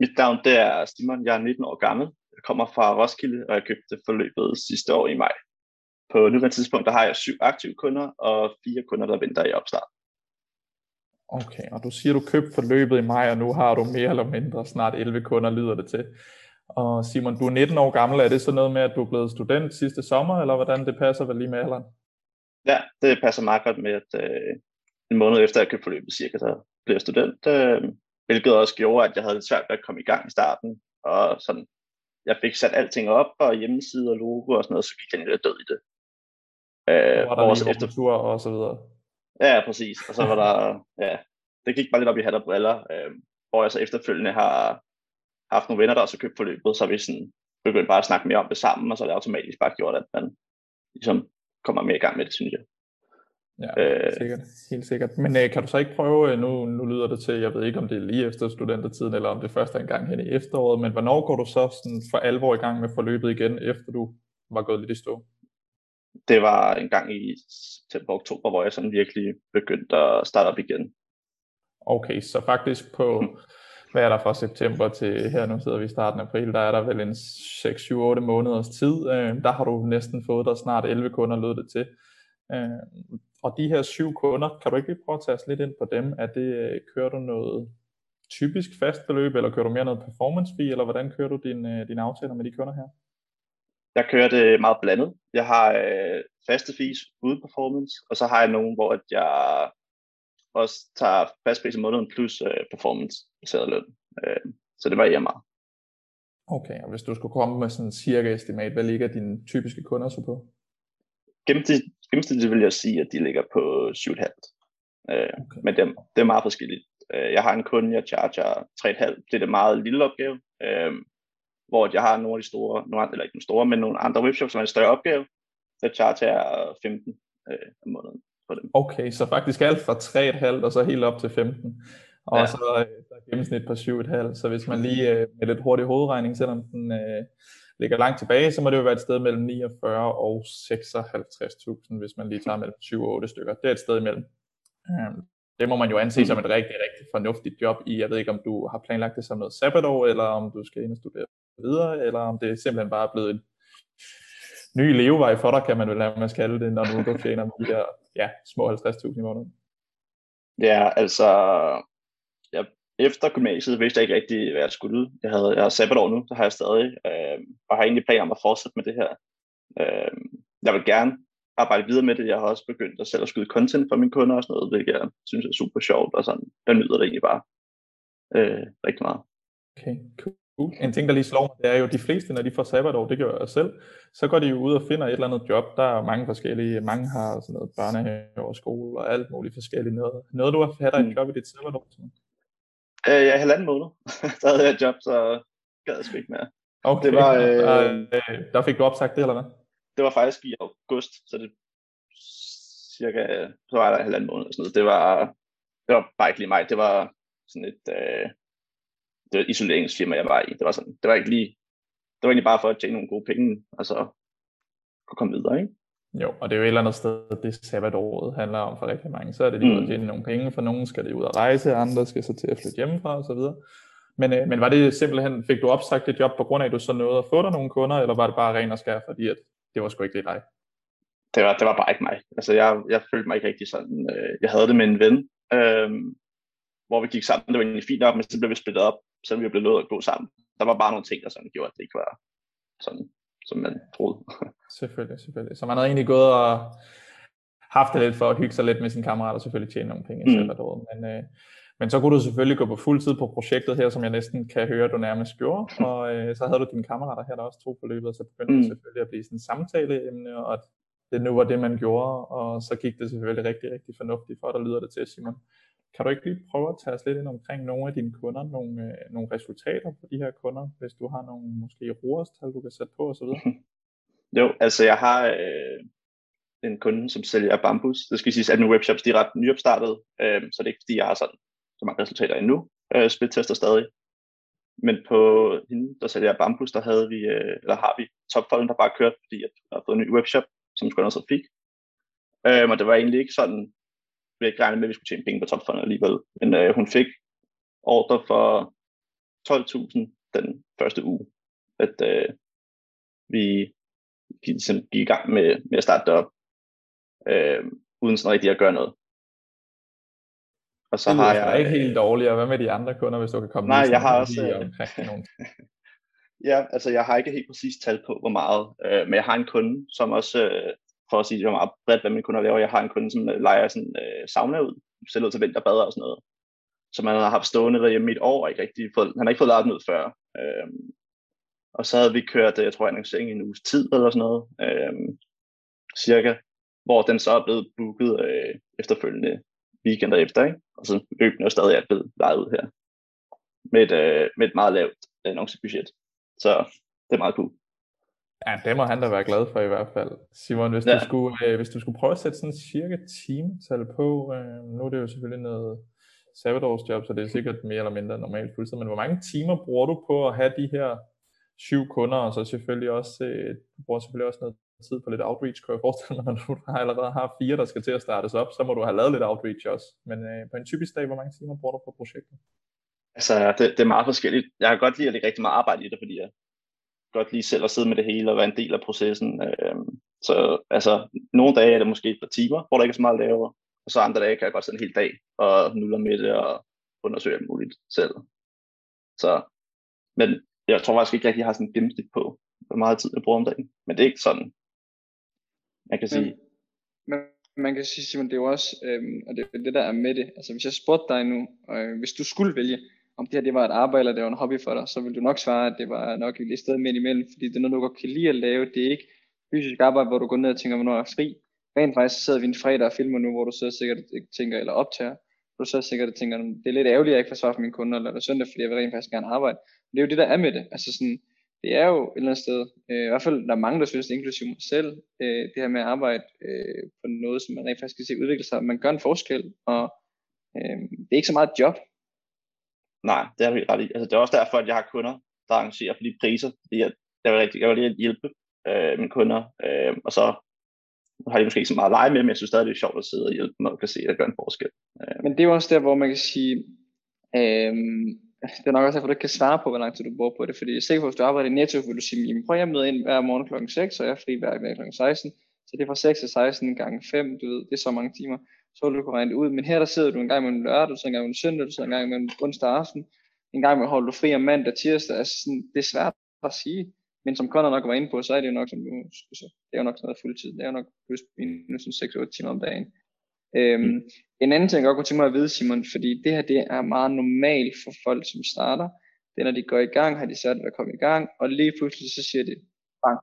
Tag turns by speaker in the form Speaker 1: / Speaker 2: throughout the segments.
Speaker 1: Mit navn det er Simon, jeg er 19 år gammel. Jeg kommer fra Roskilde, og jeg købte forløbet sidste år i maj. På nuværende tidspunkt der har jeg syv aktive kunder og fire kunder, der venter i opstart.
Speaker 2: Okay, og du siger, du købte forløbet i maj, og nu har du mere eller mindre snart 11 kunder, lyder det til. Og Simon, du er 19 år gammel. Er det så noget med, at du er blevet student sidste sommer, eller hvordan det passer vel lige med alderen?
Speaker 1: Ja, det passer meget godt med, at øh, en måned efter jeg købte forløbet cirka, så blev jeg student, øh, hvilket også gjorde, at jeg havde svært ved at komme i gang i starten. Og sådan, jeg fik sat alting op, og hjemmeside og logo og sådan noget, så gik jeg lidt død i det.
Speaker 2: Øh, var der lige efter... tur og så videre.
Speaker 1: Ja, præcis. Og så var der, ja, det gik bare lidt op i hat og briller, øh, hvor jeg så efterfølgende har haft nogle venner, der også har købt forløbet, så vi sådan begyndt bare at snakke mere om det sammen, og så er det automatisk bare gjort, at man ligesom kommer mere i gang med det, synes jeg.
Speaker 2: Ja, øh, sikkert. Helt sikkert. Men øh, kan du så ikke prøve, øh, nu, nu lyder det til, jeg ved ikke om det er lige efter studentertiden, eller om det først er en gang hen i efteråret, men hvornår går du så sådan for alvor i gang med forløbet igen, efter du var gået lidt i stå?
Speaker 1: Det var en gang i september oktober, hvor jeg sådan virkelig begyndte at starte op igen.
Speaker 2: Okay, så faktisk på, hvad er der fra september til her, nu sidder vi i starten af april, der er der vel en 6-7-8 måneders tid. Øh, der har du næsten fået der snart 11 kunder, lød det til. Øh, og de her syv kunder, kan du ikke lige prøve at tage os lidt ind på dem? Er det, øh, kører du noget typisk fast beløb, eller kører du mere noget performance fee, eller hvordan kører du din, din aftaler med de kunder her?
Speaker 1: Jeg kører det meget blandet. Jeg har øh, faste fees uden performance, og så har jeg nogen, hvor at jeg også tager fast pris i måneden plus øh, performance baseret løn. Øh, så det varierer meget.
Speaker 2: Okay, og hvis du skulle komme med sådan en cirka estimat, hvad ligger dine typiske kunder så på?
Speaker 1: Gennemsnitligt vil jeg sige, at de ligger på 7,5. Øh, okay. Men det er, det er meget forskelligt. Øh, jeg har en kunde, jeg charger 3,5. Det er det meget lille opgave. Øh, hvor jeg har nogle af de store, nogle andre, eller ikke de store, men nogle andre webshops, som er en større opgave, der charger jeg 15 øh, om måneden
Speaker 2: for dem. Okay, så faktisk alt fra 3,5 og så helt op til 15. Og ja. så der er gennemsnit på 7,5. Så hvis man lige øh, med lidt hurtig hovedregning, selvom den øh, ligger langt tilbage, så må det jo være et sted mellem 49 og 56.000, hvis man lige tager mellem 7 og 8 stykker. Det er et sted imellem. Øh, det må man jo anse som et rigtig, rigtig fornuftigt job i. Jeg ved ikke, om du har planlagt det som noget sabbatår, eller om du skal ind og studere videre, eller om det simpelthen bare er blevet en ny levevej for dig, kan man vel nærmest kalde det, når nu du tjener de her ja, små 50.000 i måneden.
Speaker 1: Ja, altså, efter gymnasiet vidste jeg ikke rigtig, hvad jeg skulle. Jeg havde, jeg har sabbatår nu, så har jeg stadig, øh, og har egentlig planer om at fortsætte med det her. Øh, jeg vil gerne arbejde videre med det. Jeg har også begyndt at selv at skyde content for mine kunder og sådan noget, hvilket jeg synes er super sjovt, og sådan, jeg nyder det egentlig bare øh, rigtig meget.
Speaker 2: Okay, cool. En ting, der lige slår mig, det er jo, at de fleste, når de får sabbatår, det gør jeg selv, så går de jo ud og finder et eller andet job. Der er mange forskellige, mange har sådan noget børnehave og skole og alt muligt forskelligt noget. Noget, du har haft dig et mm. job i dit sabbatår?
Speaker 1: Øh, ja, halvanden måned. der havde jeg et job, så gad jeg sgu ikke mere.
Speaker 2: Okay, det var, øh, der, øh, der fik du opsagt det, eller hvad?
Speaker 1: Det var faktisk i august, så det cirka, så var der halvanden måned. Sådan noget. Det var, det var bare ikke lige mig. Det var sådan et, øh, det var et isoleringsfirma, jeg var i. Det var, sådan, det var ikke lige, det var egentlig bare for at tjene nogle gode penge, og så kunne komme videre, ikke?
Speaker 2: Jo, og det er jo et eller andet sted, det sabbatåret handler om for rigtig mange. Så er det lige mm. ud at tjene nogle penge, for nogen skal det ud at rejse, andre skal så til at flytte hjemmefra og så videre. Men, øh, men var det simpelthen, fik du opsagt dit job på grund af, at du så nåede at få dig nogle kunder, eller var det bare ren og skær, fordi at det var sgu ikke det dig?
Speaker 1: Det var, det var bare ikke mig. Altså jeg, jeg følte mig ikke rigtig sådan, øh, jeg havde det med en ven, øh, hvor vi gik sammen, det var egentlig fint op, men så blev vi splittet op, selvom vi blev nødt at gå sammen. Der var bare nogle ting, der sådan gjorde, at det ikke var sådan, som man troede.
Speaker 2: selvfølgelig, selvfølgelig. Så man havde egentlig gået og haft det lidt for at hygge sig lidt med sine kammerater, og selvfølgelig tjene nogle penge i mm. men, øh, men så kunne du selvfølgelig gå på fuld tid på projektet her, som jeg næsten kan høre, du nærmest gjorde, og øh, så havde du dine kammerater her, der også tog på løbet, og så begyndte mm. det selvfølgelig at blive sådan en samtaleemne, og at det nu var det, man gjorde, og så gik det selvfølgelig rigtig, rigtig fornuftigt for dig, lyder det til, Simon. Kan du ikke lige prøve at tage os lidt ind omkring nogle af dine kunder, nogle, øh, nogle resultater på de her kunder, hvis du har nogle måske roerstal, du kan sætte på osv.?
Speaker 1: Jo, altså jeg har øh, en kunde, som sælger bambus. Det skal siges, at mine webshops de er ret nyopstartet, øh, så det er ikke fordi, jeg har sådan så mange resultater endnu. Øh, split-tester stadig. Men på hende, der sælger bambus, der havde vi, øh, eller har vi topfolden, der bare kørt, fordi at har fået en ny webshop, som skulle også fik. Øh, og det var egentlig ikke sådan vi ikke regne med, at vi skulle tjene penge på topfonden alligevel. Men øh, hun fik ordre for 12.000 den første uge, at øh, vi ligesom, gik i gang med, med at starte det op, øh, uden sådan rigtig at gøre noget.
Speaker 2: Og så det har jeg ikke helt dårligt. Og hvad med de andre kunder, hvis du kan komme
Speaker 1: Nej, jeg har også øh, nogle. ja, altså jeg har ikke helt præcis tal på, hvor meget, øh, men jeg har en kunde, som også, øh, for at sige, hvor meget bredt, hvad min kunder laver, jeg har en kunde, som øh, leger sådan øh, sauna ud, selv ud til vinterbader og sådan noget, som han har haft stående derhjemme i et år, og ikke rigtig fået, han har ikke fået lejet den ud før. Øhm, og så havde vi kørt, øh, jeg tror, annoncering i en uges tid eller sådan noget, øhm, cirka, hvor den så er blevet booket øh, efterfølgende weekender efter, ikke? og så løbende og stadig er blevet lejet ud her, med et, øh, med et meget lavt annoncebudget. Så det er meget cool.
Speaker 2: Ja, det må han da være glad for i hvert fald. Simon, hvis, ja. du, skulle, øh, hvis du skulle prøve at sætte sådan cirka timetal på, øh, nu er det jo selvfølgelig noget sabbatårsjob, så det er sikkert mere eller mindre normalt fuldstid, men hvor mange timer bruger du på at have de her syv kunder, og så selvfølgelig også, øh, du bruger selvfølgelig også noget tid på lidt outreach, kan jeg forestille mig, når du allerede har fire, der skal til at startes op, så må du have lavet lidt outreach også. Men øh, på en typisk dag, hvor mange timer bruger du på projektet?
Speaker 1: Altså, det, det er meget forskelligt. Jeg kan godt lide at lægge rigtig meget arbejde i det, fordi jeg godt lige selv at sidde med det hele og være en del af processen. Øh, så altså, nogle dage er det måske et par timer, hvor der ikke er så meget at lave, og så andre dage kan jeg godt sidde en hel dag og nulle med det og undersøge alt muligt selv. Så, men jeg tror faktisk ikke rigtig, at jeg har sådan en gennemsnit på, hvor meget tid jeg bruger om dagen. Men det er ikke sådan, man kan sige.
Speaker 3: Men, men man kan sige, Simon, det er jo også, øhm, og det er det der er med det, altså hvis jeg spurgte dig nu, øh, hvis du skulle vælge, om det her det var et arbejde, eller det var en hobby for dig, så ville du nok svare, at det var nok et sted midt imellem, fordi det er noget, du godt kan lide at lave, det er ikke fysisk arbejde, hvor du går ned og tænker, hvornår jeg er fri. Rent faktisk sidder vi en fredag og filmer nu, hvor du sidder sikkert tænker, eller optager, du så sikkert og tænker, det er lidt ærgerligt, at jeg ikke får svar fra mine kunder, eller det søndag, fordi jeg vil rent faktisk gerne arbejde. Men det er jo det, der er med det. Altså sådan, det er jo et eller andet sted, øh, i hvert fald der er mange, der synes, det inklusive mig selv, øh, det her med at arbejde øh, på noget, som man rent faktisk kan se udvikle sig, man gør en forskel, og øh, det er ikke så meget job.
Speaker 1: Nej, det er du ret i. Altså, det er også derfor, at jeg har kunder, der arrangerer for de priser, fordi jeg, jeg vil rigtig jeg vil lige hjælpe øh, mine kunder, øh, og så har de måske ikke så meget at lege med, men jeg synes stadig, det er sjovt at sidde og hjælpe dem, og kan se, at det gør en forskel.
Speaker 3: Øh. Men det er jo også der, hvor man kan sige, øh, det er nok også derfor, du ikke kan svare på, hvor lang tid du bor på det, fordi jeg er sikker på, at hvis du arbejder i Netto, vil du sige, jamen prøv at møde ind hver morgen kl. 6, og jeg er fri hver dag kl. 16, så det er fra 6 til 16 gange 5, du ved, det er så mange timer, så vil du kunne regne det ud, men her der sidder du en gang med lørdag, du sidder en gang med søndag, du sidder en gang med onsdag aften, en gang med holder du fri om mandag, tirsdag, altså sådan, det er svært at sige, men som Conor nok var inde på, så er det jo nok, som du, så det er jo nok sådan noget fuldtid, det er jo nok plus minus 6-8 timer om dagen. Øhm, mm. En anden ting, jeg godt kunne tænke mig at vide, Simon, fordi det her det er meget normalt for folk, som starter. Det er, når de går i gang, har de sat at komme i gang, og lige pludselig så siger de, bang.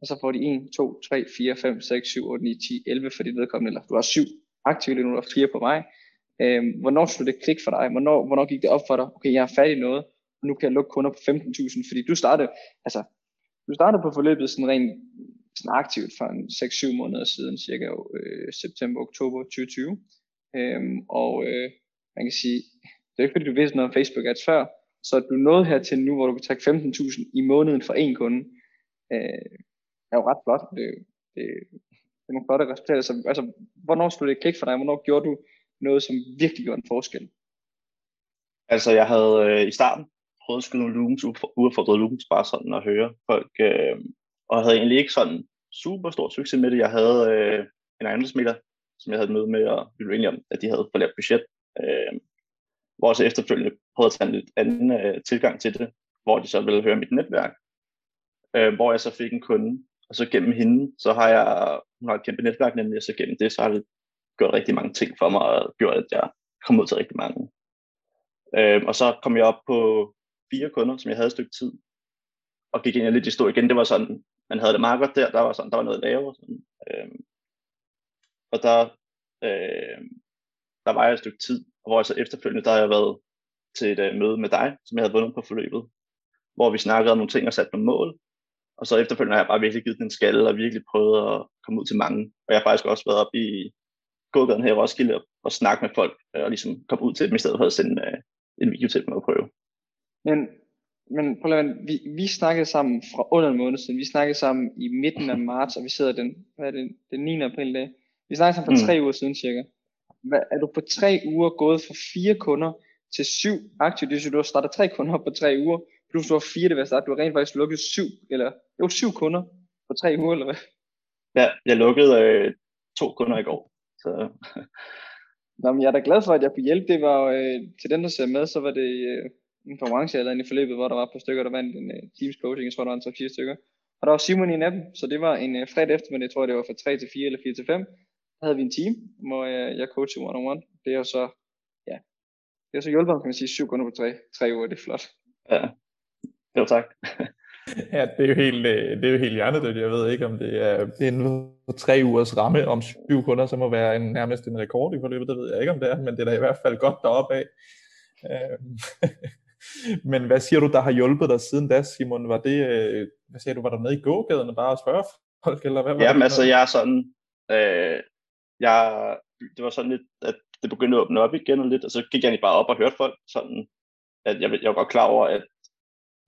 Speaker 3: Og så får de 1, 2, 3, 4, 5, 6, 7, 8, 9, 10, 11 for de vedkommende, eller du har 7 aktive, nu og fire 4 på mig. Øhm, hvornår slog det klik for dig? Hvornår, hvornår gik det op for dig? Okay, jeg er færdig i noget, og nu kan jeg lukke kunder på 15.000, fordi du startede, altså, du startede på forløbet sådan rent sådan aktivt for en 6-7 måneder siden, cirka øh, september-oktober 2020. Øhm, og øh, man kan sige, det er ikke fordi du vidste noget om Facebook ads før, så at du nåede hertil nu, hvor du kan trække 15.000 i måneden for en kunde, øh, er jo ret flot. Det, det, det er nogle flotte resultater. Så, altså, hvornår slog det klik for dig? Hvornår gjorde du noget, som virkelig gjorde en forskel?
Speaker 1: Altså, jeg havde øh, i starten prøvet at skyde nogle lumens, uaffordrede lumens, bare sådan at høre folk, øh, og havde egentlig ikke sådan super stor succes med det. Jeg havde øh, en ejendomsmidler, som jeg havde møde med, og vi blev enige om, at de havde for lavt budget. Øh, hvor jeg så efterfølgende prøvede at tage en lidt anden øh, tilgang til det, hvor de så ville høre mit netværk, øh, hvor jeg så fik en kunde, og så gennem hende, så har jeg, hun har et kæmpe netværk nemlig, og så gennem det, så har det gjort rigtig mange ting for mig, og gjort, at jeg kom ud til rigtig mange. Øhm, og så kom jeg op på fire kunder, som jeg havde et stykke tid, og gik ind i lidt historie igen. Det var sådan, man havde det meget godt der, der var, sådan, der var noget lavere. Sådan, Øhm, og der, øh, der var jeg et stykke tid, hvor jeg så efterfølgende, der har jeg været til et øh, møde med dig, som jeg havde vundet på forløbet, hvor vi snakkede om nogle ting og satte nogle mål, og så efterfølgende har jeg bare virkelig givet den en skalle, og virkelig prøvet at komme ud til mange. Og jeg har faktisk også været op i gågaden her i Roskilde og, og snakke med folk, og ligesom komme ud til dem, i stedet for at sende uh, en video til dem og prøve.
Speaker 3: Men men prøv at vi, vi snakkede sammen fra under en måned siden. Vi snakkede sammen i midten af marts, og vi sidder den, hvad er det, den 9. april dag. Vi snakkede sammen for mm. tre uger siden cirka. Hvad, er du på tre uger gået fra fire kunder til syv aktive, det vil sige, du har startet tre kunder på tre uger, plus du har fire, det starte, du har rent faktisk lukket syv, eller jo, syv kunder på tre uger, eller hvad?
Speaker 1: Ja, jeg lukkede øh, to kunder i går. Så.
Speaker 3: Nå, men jeg er da glad for, at jeg kunne hjælpe. Det var øh, til den, der ser med, så var det øh, en konkurrence, eller i forløbet, hvor der var et par stykker, der vandt en uh, Teams coaching. Jeg tror, der var en 3-4 stykker. Og der var Simon i en af dem, så det var en uh, fredag eftermiddag, jeg tror, det var fra 3 til 4 eller 4 til 5. Der havde vi en team, hvor uh, jeg coachede one-on-one. Det er jo så, ja, det er så hjulpet, kan man sige, syv kunder på tre, tre uger. Det er flot.
Speaker 1: Ja, jo tak.
Speaker 2: ja, det er jo helt, det er jo helt hjernedødt. Jeg ved ikke, om det er en tre ugers ramme om syv kunder, som må være en, nærmest en rekord i forløbet. Det ved jeg ikke, om det er, men det er da i hvert fald godt deroppe af. Men hvad siger du, der har hjulpet dig siden da, Simon? Var det, øh, hvad siger du, var der nede i gågaden og bare at spørge folk, eller hvad var
Speaker 1: Jamen
Speaker 2: det?
Speaker 1: altså, jeg er sådan, øh, jeg, det var sådan lidt, at det begyndte at åbne op igen og lidt, og så gik jeg egentlig bare op og hørte folk, sådan, at jeg, jeg var godt klar over, at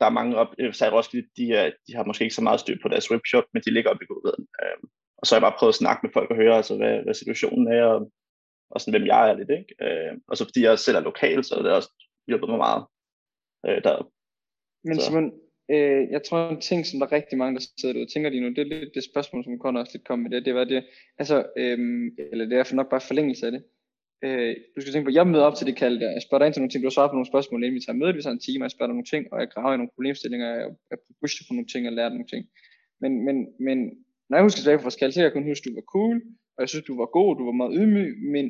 Speaker 1: der er mange op, særligt Roskilde, de, er, de har måske ikke så meget styr på deres webshop, men de ligger op i gågaden. Øh, og så har jeg bare prøvet at snakke med folk og høre, altså, hvad, hvad situationen er, og, og sådan, hvem jeg er lidt, ikke? Øh, og så fordi jeg selv er lokal, så det også hjulpet mig meget øh, deroppe.
Speaker 3: Men Simon, øh, jeg tror en ting, som der er rigtig mange, der sidder derude og tænker lige nu, det er lidt det spørgsmål, som Conor også lidt kom med det, det var det, altså, øh, eller det er for nok bare forlængelse af det. Øh, du skal tænke på, jeg møder op til det kald der, jeg spørger dig ind til nogle ting, du har svaret på nogle spørgsmål, inden vi tager mødet, vi tager en time, og jeg spørger dig nogle ting, og jeg graver i nogle problemstillinger, og jeg pusher på nogle ting, og lærer nogle ting. Men, men, men når jeg husker tilbage fra vores kald, så jeg kun huske, at du var cool, og jeg synes, du var god, du var meget ydmyg, men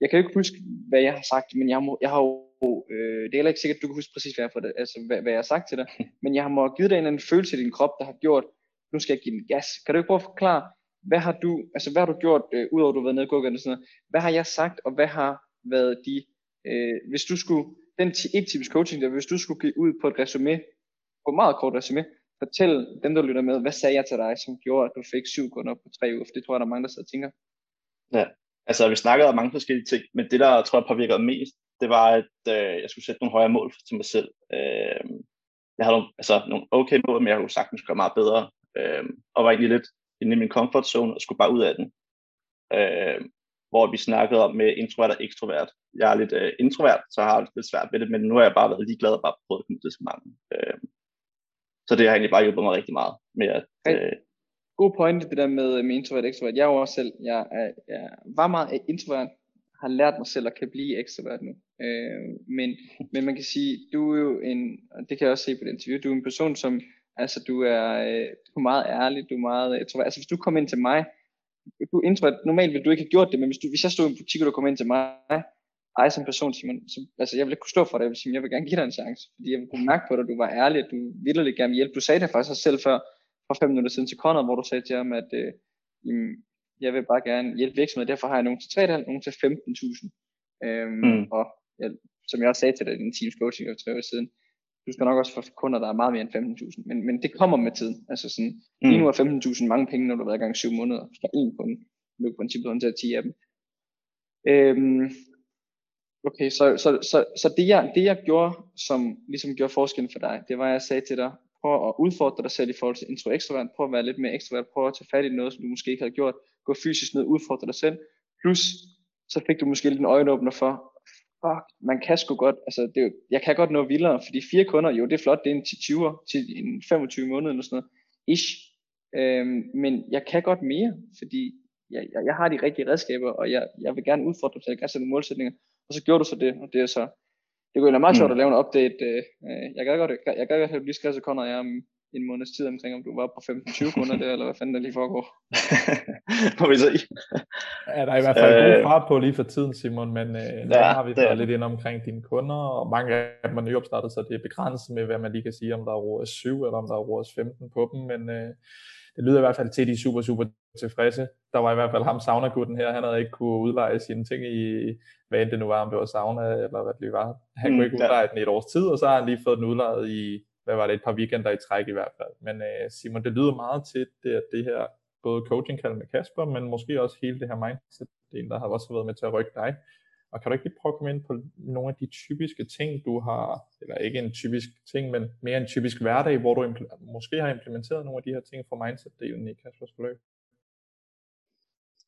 Speaker 3: jeg kan jo ikke huske, hvad jeg har sagt, men jeg har, jeg har jo øh, det er heller ikke sikkert, at du kan huske præcis, hvad jeg, det, altså, hvad, hvad jeg har sagt til dig, men jeg har må givet dig en anden følelse i din krop, der har gjort, nu skal jeg give den gas. Kan du ikke prøve at forklare, hvad har du, altså hvad har du gjort, øh, udover at du har været nede i og sådan noget, hvad har jeg sagt, og hvad har været de, øh, hvis du skulle, den et times coaching der, hvis du skulle give ud på et resume, på et meget kort resume, fortæl dem, der lytter med, hvad sagde jeg til dig, som gjorde, at du fik syv kunder på tre uger, for det tror jeg, der er mange, der sidder og tænker.
Speaker 1: Ja, altså vi snakkede om mange forskellige ting, men det, der tror jeg påvirkede mest, det var, at øh, jeg skulle sætte nogle højere mål til mig selv. Øh, jeg havde nogle, altså, nogle okay mål, men jeg kunne sagtens gøre meget bedre, øh, og var egentlig lidt inde i min comfort zone og skulle bare ud af den. Øh, hvor vi snakkede om med introvert og ekstrovert. Jeg er lidt øh, introvert, så har jeg lidt svært ved det, men nu har jeg bare været ligeglad og bare prøvet at komme til så mange. Øh, så det har egentlig bare hjulpet mig rigtig meget med at... Øh,
Speaker 3: God pointe, det der med, med introvert og ekstrovert. Jeg er jo også selv, jeg, er, jeg var meget introvert, har lært mig selv at kan blive ekstrovert nu. Øh, men, men man kan sige, du er jo en, og det kan jeg også se på det interview, du er en person, som, altså du er, øh, du er meget ærlig, du er meget ekstrovert. Altså hvis du kommer ind til mig, du er introvert, normalt ville du ikke have gjort det, men hvis, du, hvis jeg stod i en butik, og du kom ind til mig, ej som person, Simon, så, altså jeg vil ikke kunne stå for dig, jeg vil sige, jeg vil gerne give dig en chance, fordi jeg vil kunne mærke på dig, at du var ærlig, at du ville gerne hjælpe. Du sagde det faktisk selv før, for fem minutter siden til Conrad, hvor du sagde til ham, at øh, jamen, jeg vil bare gerne hjælpe virksomheder, derfor har jeg nogen til 3,5, nogen til 15.000. Øhm, mm. Og ja, som jeg også sagde til dig i din Teams coaching for tre år siden, du skal nok også få kunder, der er meget mere end 15.000, men, men det kommer med tiden. Altså sådan, mm. lige nu er 15.000 mange penge, når du har været i gang 7 måneder, for en kunde, du kan princippet håndtere 10 af dem. Øhm, okay, så, så, så, så det, jeg, det jeg gjorde, som ligesom gjorde forskellen for dig, det var, at jeg sagde til dig, prøv at udfordre dig selv i forhold til intro ekstrovert, prøv at være lidt mere ekstrovert, prøv at tage fat i noget, som du måske ikke havde gjort, gå fysisk ned, udfordre dig selv, plus så fik du måske lidt en øjenåbner for, fuck, man kan sgu godt, altså det, jeg kan godt nå vildere, fordi fire kunder, jo det er flot, det er en til 20 til en 25 måneder eller sådan noget, ish, øhm, men jeg kan godt mere, fordi jeg, jeg, jeg har de rigtige redskaber, og jeg, jeg vil gerne udfordre dig, jeg kan sætte nogle målsætninger, og så gjorde du så det, og det er så, det kunne være meget sjovt mm. at lave en update, øh, øh jeg gad godt, jeg, jeg gad godt have lige skrevet til Conrad, jeg om en måneds tid omkring, om du var på 15-20 kunder der, eller hvad fanden der lige foregår.
Speaker 1: Må vi se.
Speaker 2: Ja, der er i hvert fald god øh, fart på lige for tiden, Simon, men øh, ja, har vi været lidt ind omkring dine kunder, og mange af dem er nyopstartet, så det er begrænset med, hvad man lige kan sige, om der er ROAS 7, eller om der er ROAS 15 på dem, men øh, det lyder i hvert fald til, at de er super, super tilfredse. Der var i hvert fald ham sauna her, han havde ikke kunne udleje sine ting i, hvad end det nu var, om det var sauna, eller hvad det var. Han kunne mm, ikke udleje ja. den i et års tid, og så har han lige fået den udlejet i hvad var det, et par weekender i træk i hvert fald. Men øh, Simon, det lyder meget til, det, at det her, både coaching kaldet med Kasper, men måske også hele det her mindset-del, der har også været med til at rykke dig. Og kan du ikke lige prøve at komme ind på nogle af de typiske ting, du har, eller ikke en typisk ting, men mere en typisk hverdag, hvor du måske har implementeret nogle af de her ting fra mindset-delen i Kaspers forløb?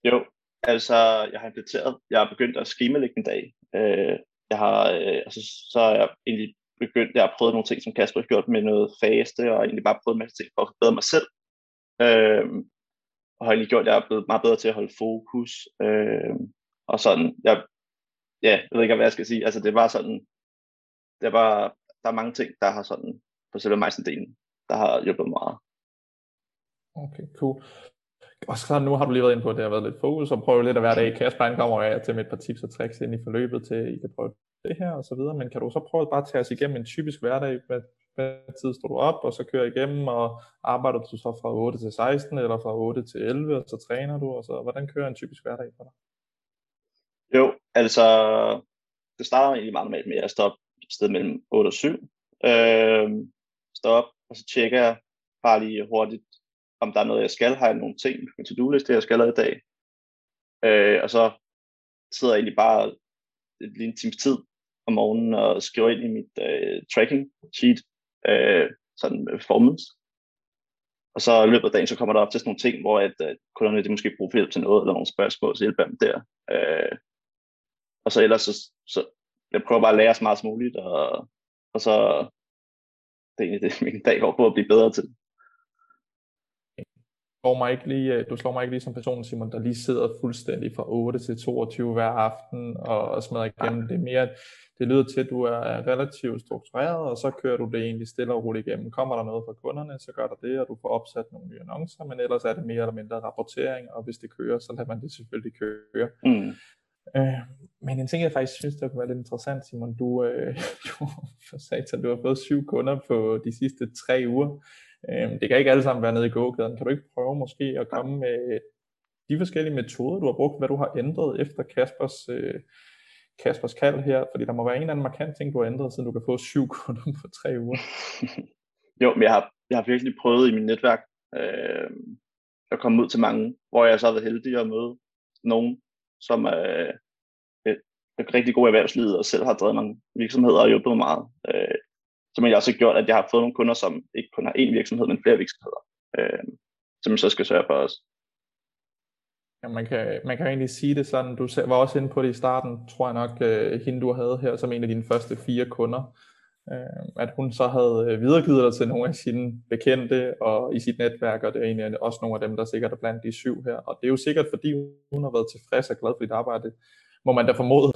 Speaker 1: Jo, altså jeg har implementeret, jeg har begyndt at skemalægge en dag. Øh, jeg har, øh, altså, så har jeg egentlig begyndte jeg at prøve nogle ting, som Kasper har gjort med noget faste, og egentlig bare prøvet en masse ting for at forbedre mig selv. Øh, og har egentlig gjort, at jeg er blevet meget bedre til at holde fokus. Øh, og sådan, jeg, ja, jeg ved ikke, hvad jeg skal sige. Altså, det var sådan, det var, der er mange ting, der har sådan, på selve delen, der har hjulpet mig meget.
Speaker 2: Okay, cool også klart, nu har du lige været inde på, at det har været lidt fokus, og prøve lidt at være dag. Kasper, han kommer af til med et par tips og tricks ind i forløbet til, I kan prøve det her og så videre, men kan du så prøve bare tage os igennem en typisk hverdag, hvad, hvad tid står du op, og så kører igennem, og arbejder du så fra 8 til 16, eller fra 8 til 11, og så træner du, og så hvordan kører en typisk hverdag for dig?
Speaker 1: Jo, altså, det starter egentlig meget normalt med, at jeg står op et sted mellem 8 og 7, øh, står op, og så tjekker jeg bare lige hurtigt, om der er noget, jeg skal, har jeg nogle ting på min to-do-liste, jeg skal lave i dag, øh, og så sidder jeg egentlig bare lige en times tid om morgenen og skriver ind i mit øh, tracking sheet, øh, sådan performance. Og så i løbet af dagen, så kommer der op til sådan nogle ting, hvor at, at kunderne de måske bruger hjælp til noget, eller nogle spørgsmål, så hjælper dem der. Øh, og så ellers, så, så jeg prøver bare at lære så meget som muligt, og, og så det er egentlig det, min dag går på at blive bedre til
Speaker 2: slår mig ikke lige, øh, du slår mig ikke lige som person, Simon, der lige sidder fuldstændig fra 8 til 22 hver aften og smadrer igennem. Det er mere, det lyder til, at du er relativt struktureret, og så kører du det egentlig stille og roligt igennem. Kommer der noget fra kunderne, så gør der det, og du får opsat nogle nye annoncer, men ellers er det mere eller mindre rapportering, og hvis det kører, så lader man det selvfølgelig køre. Mm. Øh, men en ting, jeg faktisk synes, der kunne være lidt interessant, Simon, du, øh, du, for satan, du har fået syv kunder på de sidste tre uger. Øh, det kan ikke alle sammen være nede i gågaden. Kan du ikke prøve måske at komme med de forskellige metoder, du har brugt, hvad du har ændret efter Kaspers, øh, Kaspers kald her? Fordi der må være en eller anden markant ting, du har ændret, siden du kan få syv kunder på tre uger.
Speaker 1: jo, men jeg har, jeg har virkelig prøvet i mit netværk øh, at komme ud til mange, hvor jeg så har været heldig at møde nogen, som er, er, rigtig gode i erhvervslivet og selv har drevet mange virksomheder og hjulpet mig meget. Øh, som har også gjort, at jeg har fået nogle kunder, som ikke kun har én virksomhed, men flere virksomheder, øh, som jeg så skal sørge for os.
Speaker 2: Ja, man kan, man kan egentlig sige det sådan, du var også inde på det i starten, tror jeg nok, øh, hende du havde her som en af dine første fire kunder, øh, at hun så havde øh, videregivet dig til nogle af sine bekendte og i sit netværk, og det er egentlig også nogle af dem, der sikkert er blandt de syv her. Og det er jo sikkert, fordi hun har været tilfreds og glad for dit arbejde, må man da formode.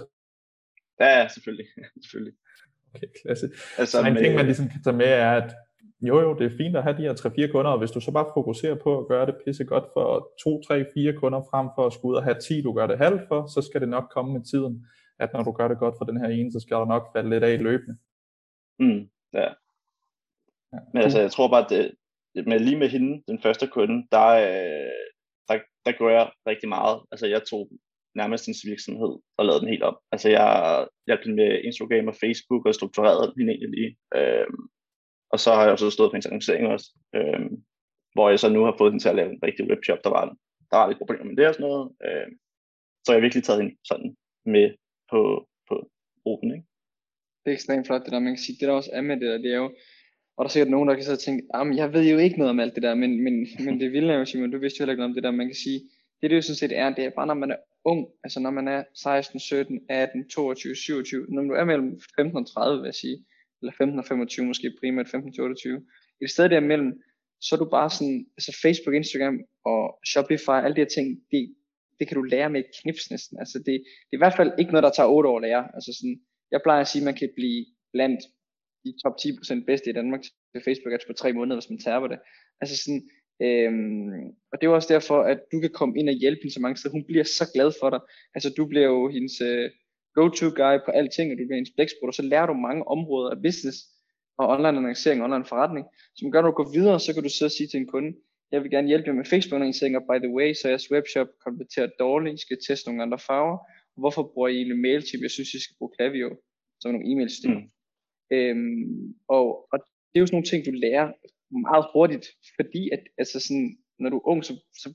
Speaker 1: Ja, selvfølgelig. selvfølgelig.
Speaker 2: Okay, klasse. Altså, så en med... ting, man ligesom kan tage med, er, at jo jo, det er fint at have de her 3-4 kunder, og hvis du så bare fokuserer på at gøre det pisse godt for 2, 3, 4 kunder frem for at skulle ud og have 10, du gør det halvt for, så skal det nok komme med tiden, at når du gør det godt for den her ene, så skal der nok falde lidt af løbende.
Speaker 1: Mm, ja. ja. Men altså, jeg tror bare, at det, med, lige med hende, den første kunde, der, øh, der, der gør jeg rigtig meget. Altså, jeg tog nærmest hendes virksomhed og lavet den helt op. Altså jeg hjalp hende med Instagram og Facebook og struktureret den egentlig lige. Øhm, og så har jeg også stået på hendes annoncering også, øhm, hvor jeg så nu har fået hende til at lave en rigtig webshop, der var, der var lidt problemer med det og sådan noget. Øhm, så jeg har virkelig taget hende sådan med på, på ruten, ikke?
Speaker 3: Det er ekstremt flot, det der, man kan sige, det der også er med det der, det er jo, og der er sikkert nogen, der kan sidde og tænke, ah, jeg ved jo ikke noget om alt det der, men, men, men det vilde er jo, Simon, du vidste jo heller ikke noget om det der, man kan sige, det det jo sådan set er, det er bare når man er ung, altså når man er 16, 17, 18, 22, 27, når du er mellem 15 og 30, vil jeg sige, eller 15 og 25, måske primært 15 til 28, et sted der mellem, så er du bare sådan, altså Facebook, Instagram og Shopify, alle de her ting, det, det kan du lære med et knips næsten. Altså det, det er i hvert fald ikke noget, der tager 8 år at lære. Altså sådan, jeg plejer at sige, at man kan blive blandt de top 10% bedste i Danmark til Facebook Ads på 3 måneder, hvis man tager på det. Altså sådan, Øhm, og det er også derfor, at du kan komme ind og hjælpe hende så mange steder. Hun bliver så glad for dig. Altså du bliver jo hendes uh, go-to guy på alting, og du bliver hendes blæksprutter, og så lærer du mange områder af business og online annoncering og online forretning, som gør, at du går videre, så kan du så sige til en kunde, jeg vil gerne hjælpe jer med Facebook annoncering, og by the way, så er jeres webshop konverteret dårligt, I skal teste nogle andre farver, hvorfor bruger I egentlig MailChimp? Jeg synes, I skal bruge Klaviyo, som nogle e-mail-systemer. Mm. Øhm, og, og det er jo sådan nogle ting, du lærer meget hurtigt, fordi at, altså sådan, når du er ung, så, så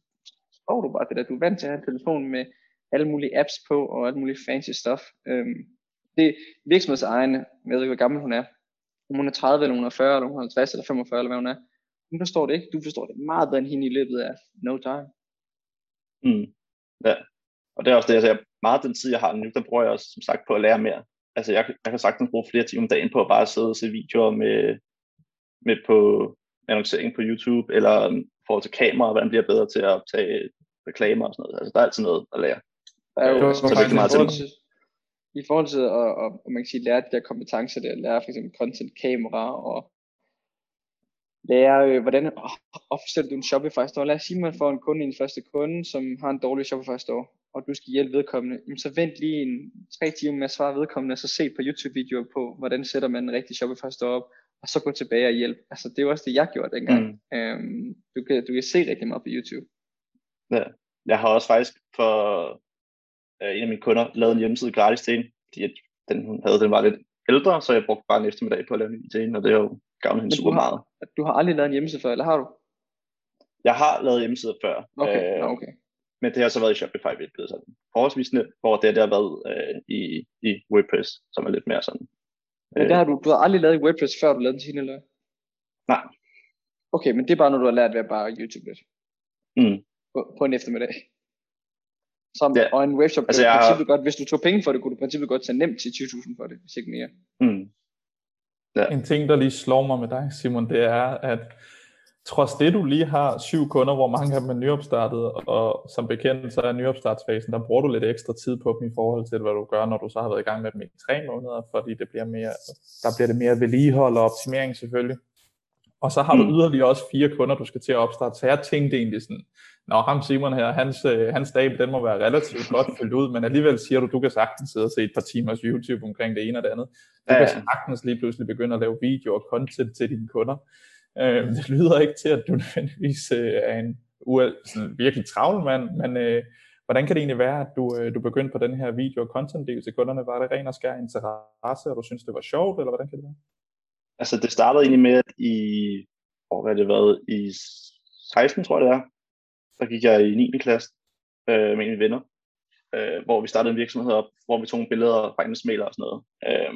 Speaker 3: får du bare det der, du er vant til at have en telefon med alle mulige apps på, og alt muligt fancy stuff. Øhm, det er virksomhedsegne, jeg ved ikke, hvor gammel hun er, om hun er 30, eller hun er 40, eller hun er 50, eller 45, eller hvad hun er. Hun forstår det ikke, du forstår det meget bedre end hende i løbet af no time.
Speaker 1: Mm. Ja, og det er også det, altså, jeg siger, meget den tid, jeg har nu, der bruger jeg også, som sagt, på at lære mere. altså jeg, jeg kan sagtens bruge flere timer om dagen på at bare sidde og se videoer med, med på annoncering på YouTube, eller um, i forhold til kamera, hvordan bliver bedre til at optage reklamer og sådan noget. Altså der er altid noget at lære.
Speaker 3: Der er jo så i
Speaker 2: meget
Speaker 3: til, i forhold til at, at, at man kan sige, lære de der kompetencer der, lære for eksempel content, kamera og lære, øh, hvordan opstiller du en Shopify store. Lad os sige, at man får en kunde, en første kunde, som har en dårlig Shopify store, og du skal hjælpe vedkommende, jamen så vent lige en tre timer med at svare vedkommende, og så se på YouTube-videoer på, hvordan sætter man en rigtig Shopify store op, og så gå tilbage og hjælpe. Altså det er jo også det, jeg gjorde dengang. Mm. Øhm, du, kan, du kan se rigtig meget på YouTube.
Speaker 1: Ja. Jeg har også faktisk for øh, en af mine kunder lavet en hjemmeside gratis til hende, fordi den hun havde, den var lidt ældre, så jeg brugte bare en eftermiddag på at lave en til hende, og det har jo gavnet hende super
Speaker 3: har-
Speaker 1: meget.
Speaker 3: Du har aldrig lavet en hjemmeside før, eller har du?
Speaker 1: Jeg har lavet hjemmesider før,
Speaker 3: Okay,
Speaker 1: øh,
Speaker 3: okay.
Speaker 1: men det har så været i Shopify, hvilket er sådan forholdsvis nemt, hvor det, det har været øh, i, i WordPress, som er lidt mere sådan.
Speaker 3: Men det har du, du har aldrig lavet i WordPress, før du lavede hende, eller?
Speaker 1: Nej.
Speaker 3: Okay, men det er bare noget, du har lært ved at bare YouTube lidt.
Speaker 1: Mm.
Speaker 3: På, på en eftermiddag. Som,
Speaker 1: Ja.
Speaker 3: Og en webshop,
Speaker 1: Altså, jeg har-
Speaker 3: godt, hvis du tog penge for det, kunne du i princippet godt tage nemt til 20.000 for det, hvis ikke mere.
Speaker 1: Mm.
Speaker 2: En ting, der lige slår mig med dig, Simon, det er, at trods det, du lige har syv kunder, hvor mange af dem er nyopstartet, og som bekendt, så er nyopstartsfasen, der bruger du lidt ekstra tid på dem i forhold til, hvad du gør, når du så har været i gang med dem i tre måneder, fordi det bliver mere, der bliver det mere vedligehold og optimering selvfølgelig. Og så har du
Speaker 1: Mm.
Speaker 2: yderligere også fire kunder, du skal til at opstarte, så jeg tænkte egentlig sådan, Nå, ham Simon her, hans, øh, hans dag, den må være relativt godt fyldt ud, men alligevel siger du, du kan sagtens sidde og se et par timers YouTube omkring det ene og det andet. Du
Speaker 1: Ja,
Speaker 2: kan sagtens lige pludselig begynde at lave video og content til dine kunder. Øh, det lyder ikke til, at du nødvendigvis øh, er en sådan virkelig travl mand, men øh, hvordan kan det egentlig være, at du, øh, du begyndte på den her video- og content-del til kunderne? Var det ren og skær interesse, og du synes, det var sjovt, eller hvordan kan det være?
Speaker 1: Altså det startede egentlig med, at i, åh, hvad har det været, i 16 tror jeg det er, der gik jeg i 9. klasse øh, med mine venner, øh, hvor vi startede en virksomhed op, hvor vi tog nogle billeder fra ejendomsmælere og sådan noget. Øh,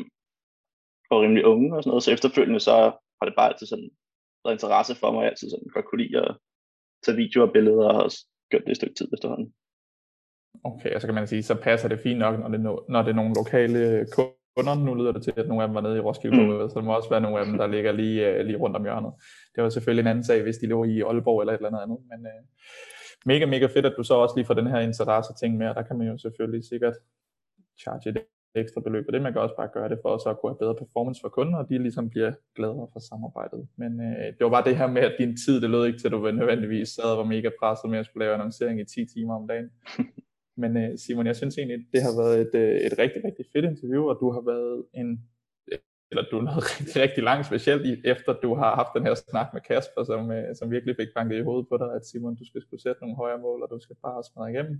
Speaker 1: og rimelig unge og sådan noget, så efterfølgende så har det bare altid sådan været interesse for mig, jeg altid sådan godt kunne lide at tage videoer og billeder og også gjort det et stykke tid efterhånden.
Speaker 2: Okay, og så kan man sige, så passer det fint nok, når det, no, når det er nogle lokale kunder. Nu lyder det til, at nogle af dem var nede i Roskilde, mm. så der må også være nogle af dem, der ligger lige, øh, lige rundt om hjørnet. Det var selvfølgelig en anden sag, hvis de lå i Aalborg eller et eller andet andet, men øh, mega, mega fedt, at du så også lige får den her interesse ting med, og der kan man jo selvfølgelig sikkert charge et ekstra beløb, og det man kan også bare gøre det for så at kunne have bedre performance for kunder, og de ligesom bliver gladere for samarbejdet. Men øh, det var bare det her med, at din tid, det lød ikke til, at du nødvendigvis sad og var mega presset med at skulle lave annoncering i 10 timer om dagen. Men øh, Simon, jeg synes egentlig, det har været et, øh, et rigtig, rigtig fedt interview, og du har været en, eller du er noget rigtig, rigtig langt, specielt efter du har haft den her snak med Kasper, som, øh, som virkelig fik banket i hovedet på dig, at Simon, du skal skulle sætte nogle højere mål, og du skal bare smadre igennem.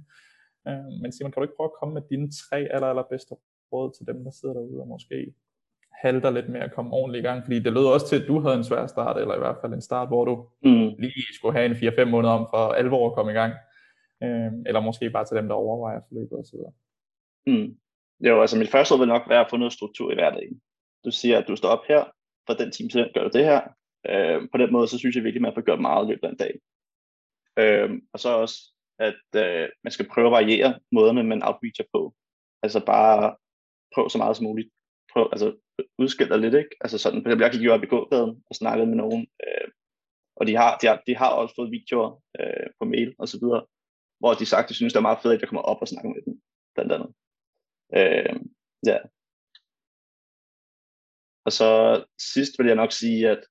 Speaker 2: Øh, men Simon, kan du ikke prøve at komme med dine tre aller, allerbedste råd til dem, der sidder derude og måske halter lidt med at komme ordentligt i gang? Fordi det lød også til, at du havde en svær start, eller i hvert fald en start, hvor du
Speaker 1: Mm.
Speaker 2: lige skulle have en 4-5 måneder om for alvor at komme i gang. Øh, eller måske bare til dem, der overvejer forløbet osv.
Speaker 1: Mm. Jo, altså mit første råd vil nok være at få noget struktur i hverdagen. Du siger, at du står op her, fra den time til den gør du det her. Øh, på den måde, så synes jeg virkelig, at man får gjort meget i løbet af en dag. Øh, og så også, at øh, man skal prøve at variere måderne, man outreacher på. Altså bare prøv så meget som muligt. Prøv, altså udskil dig lidt, ikke? Altså sådan, for eksempel, jeg gik jo op i gågaden og snakkede med nogen, øh, og de har, de, har, de har også fået videoer øh, på mail og så videre, hvor de sagt, de synes, det er meget fedt, at jeg kommer op og snakker med dem, blandt andet. Øh, ja. Og så sidst vil jeg nok sige, at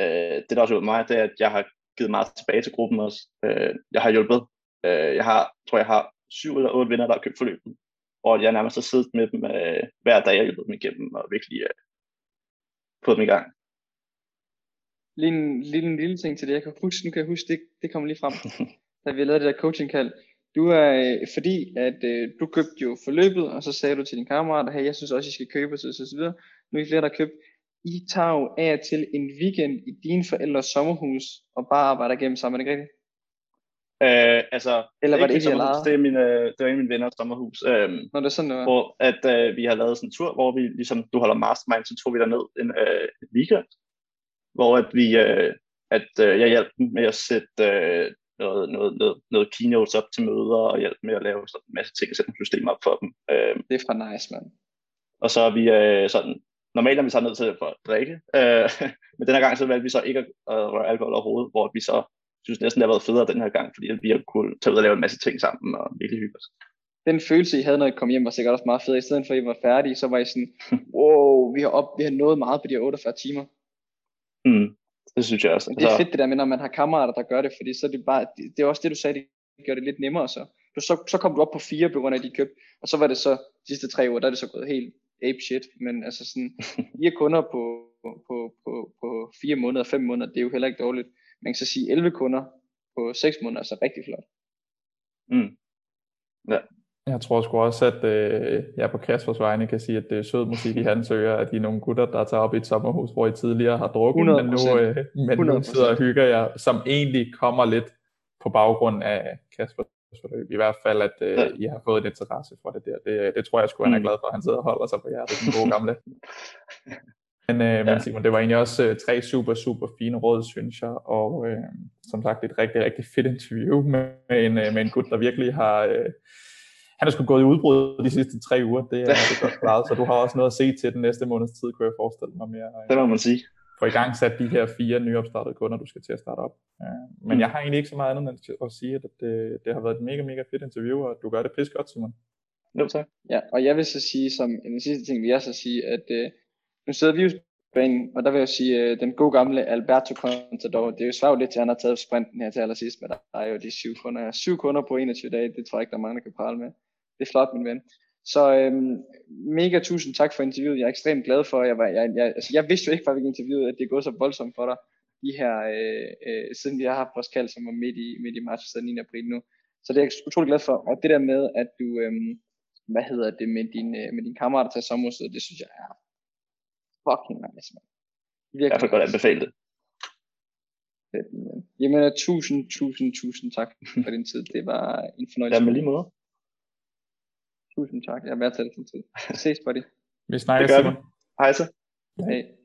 Speaker 1: øh, det der også hjulpet mig, det er, at jeg har givet meget tilbage til gruppen også. Øh, jeg har hjulpet. Øh, jeg har, tror jeg har syv eller otte venner, der har købt forløbet. Og jeg nærmest har siddet med dem øh, hver dag, jeg har hjulpet dem igennem, og virkelig øh, fået dem i gang.
Speaker 3: Lige en, lige en lille ting til det, jeg kan huske, nu kan jeg huske, det, det kommer lige frem, da vi lavede det der coaching kald. Du er, øh, fordi at øh, du købte jo forløbet, og så sagde du til din kammerat, hey, jeg synes også, I skal købe, og så, så, så videre. Nu er I flere, der har købt. I tager jo af og til en weekend i dine forældres sommerhus, og bare arbejder igennem sammen, er det ikke rigtigt?
Speaker 1: Øh, altså,
Speaker 3: Eller var det ikke, I
Speaker 1: sommerhus,
Speaker 3: lejede?
Speaker 1: det er, mine, det er en af mine venners sommerhus. Øh,
Speaker 3: Når det er sådan, var.
Speaker 1: hvor at øh, vi har lavet sådan en tur, hvor vi ligesom, du holder mastermind, så tog vi derned en, øh, en weekend, hvor at vi, øh, at øh, jeg hjalp dem med at sætte øh, noget, noget, noget, noget keynotes op til møder og hjælpe med at lave sådan en masse ting og sætte et system op for dem. Øh,
Speaker 3: Det er fra nice, mand.
Speaker 1: og så er vi øh, sådan, normalt er vi så nødt til for at drikke, øh, men den her gang så valgte vi så ikke at, at røre alkohol overhovedet, hvor vi så synes næsten, det har været federe den her gang, fordi vi har kunnet tage ud og lave en masse ting sammen og virkelig hygge os.
Speaker 3: Den følelse, I havde, når I kom hjem, var sikkert også meget fed. I stedet for, at I var færdige, så var I sådan, wow, vi har, op, vi har nået meget på de her 48 timer.
Speaker 1: Mm, det synes jeg også.
Speaker 3: Det er fedt det der med, når man har kammerater, der gør det, fordi så er det bare, det, det er også det, du sagde, det gør det lidt nemmere så. Du, så, så kom du op på fire på grund af, at de købte, og så var det så de sidste tre uger, der er det så gået helt ape shit, men altså sådan, fire kunder på, på, på, på fire måneder, fem måneder, det er jo heller ikke dårligt. Man kan så sige 11 kunder på seks måneder, er så rigtig flot.
Speaker 1: Mm. Ja.
Speaker 2: Jeg tror sgu også, at øh, jeg på Kaspers vegne kan sige, at det er sød musik i hans ører, at de er nogle gutter, der tager op i et sommerhus, hvor I tidligere har drukket, men nu, øh, men nu
Speaker 3: 100%.
Speaker 2: sidder og hygger jer, som egentlig kommer lidt på baggrund af Kaspers forløb. I hvert fald, at øh,
Speaker 1: Ja.
Speaker 2: I har fået en interesse for det der. Det, det tror jeg sgu, han er
Speaker 1: Mm.
Speaker 2: glad for, at han sidder og holder sig på hjertet, den gode gamle. Men, øh,
Speaker 1: Ja.
Speaker 2: men Simon, det var egentlig også øh, tre super, super fine råd, synes jeg, og øh, som sagt et rigtig, rigtig fedt interview med, en, øh, med en gut, der virkelig har, øh, han har sgu gået i udbrud de sidste tre uger, det er, det er godt klaret, så du har også noget at se til den næste måneds tid, kunne jeg forestille mig, med at
Speaker 1: Det
Speaker 2: øh,
Speaker 1: må man sige.
Speaker 2: få i gang sat de her fire nyopstartede kunder, du skal til at starte op. Øh, men
Speaker 1: Mm.
Speaker 2: jeg har egentlig ikke så meget andet end at sige, at det, det har været et mega, mega fedt interview, og du gør det pis godt, Simon.
Speaker 1: Jo, tak.
Speaker 3: Ja, og jeg vil så sige, som en sidste ting vil jeg så sige, at øh, nu sidder vi jo på banen, og der vil jeg sige, øh, den gode gamle Alberto Contador, det er jo svært lidt til, at han har taget sprinten her til allersidst, men der er jo de syv kunder. Syv kunder på 21 dage, det tror jeg ikke, der er mange, der kan prale med. Det er flot, min ven. Så øhm, mega tusind tak for interviewet. Jeg er ekstremt glad for, jeg, var, jeg, jeg, altså, jeg vidste jo ikke, før vi gik interviewet, at det er gået så voldsomt for dig, de her, øh, øh, siden vi har haft vores kald, som var midt i, midt i marts, så 9. april nu. Så det er jeg utrolig glad for. Og det der med, at du, øhm, hvad hedder det, med din, øh, med din kammerater til sommerhuset, det synes jeg er fucking nice, man.
Speaker 1: Jeg kan godt anbefale det.
Speaker 3: fedt, ven. Jamen, øh, tusind, tusind, tusind tak for din tid. Det var en fornøjelse.
Speaker 1: Ja, med lige måde.
Speaker 3: Tusind tak. Jeg er værd til din tid. Ses, buddy.
Speaker 2: Vi
Speaker 1: Det
Speaker 2: snakkes,
Speaker 1: gør vi.
Speaker 2: Simon.
Speaker 1: Hej så.
Speaker 3: Hej.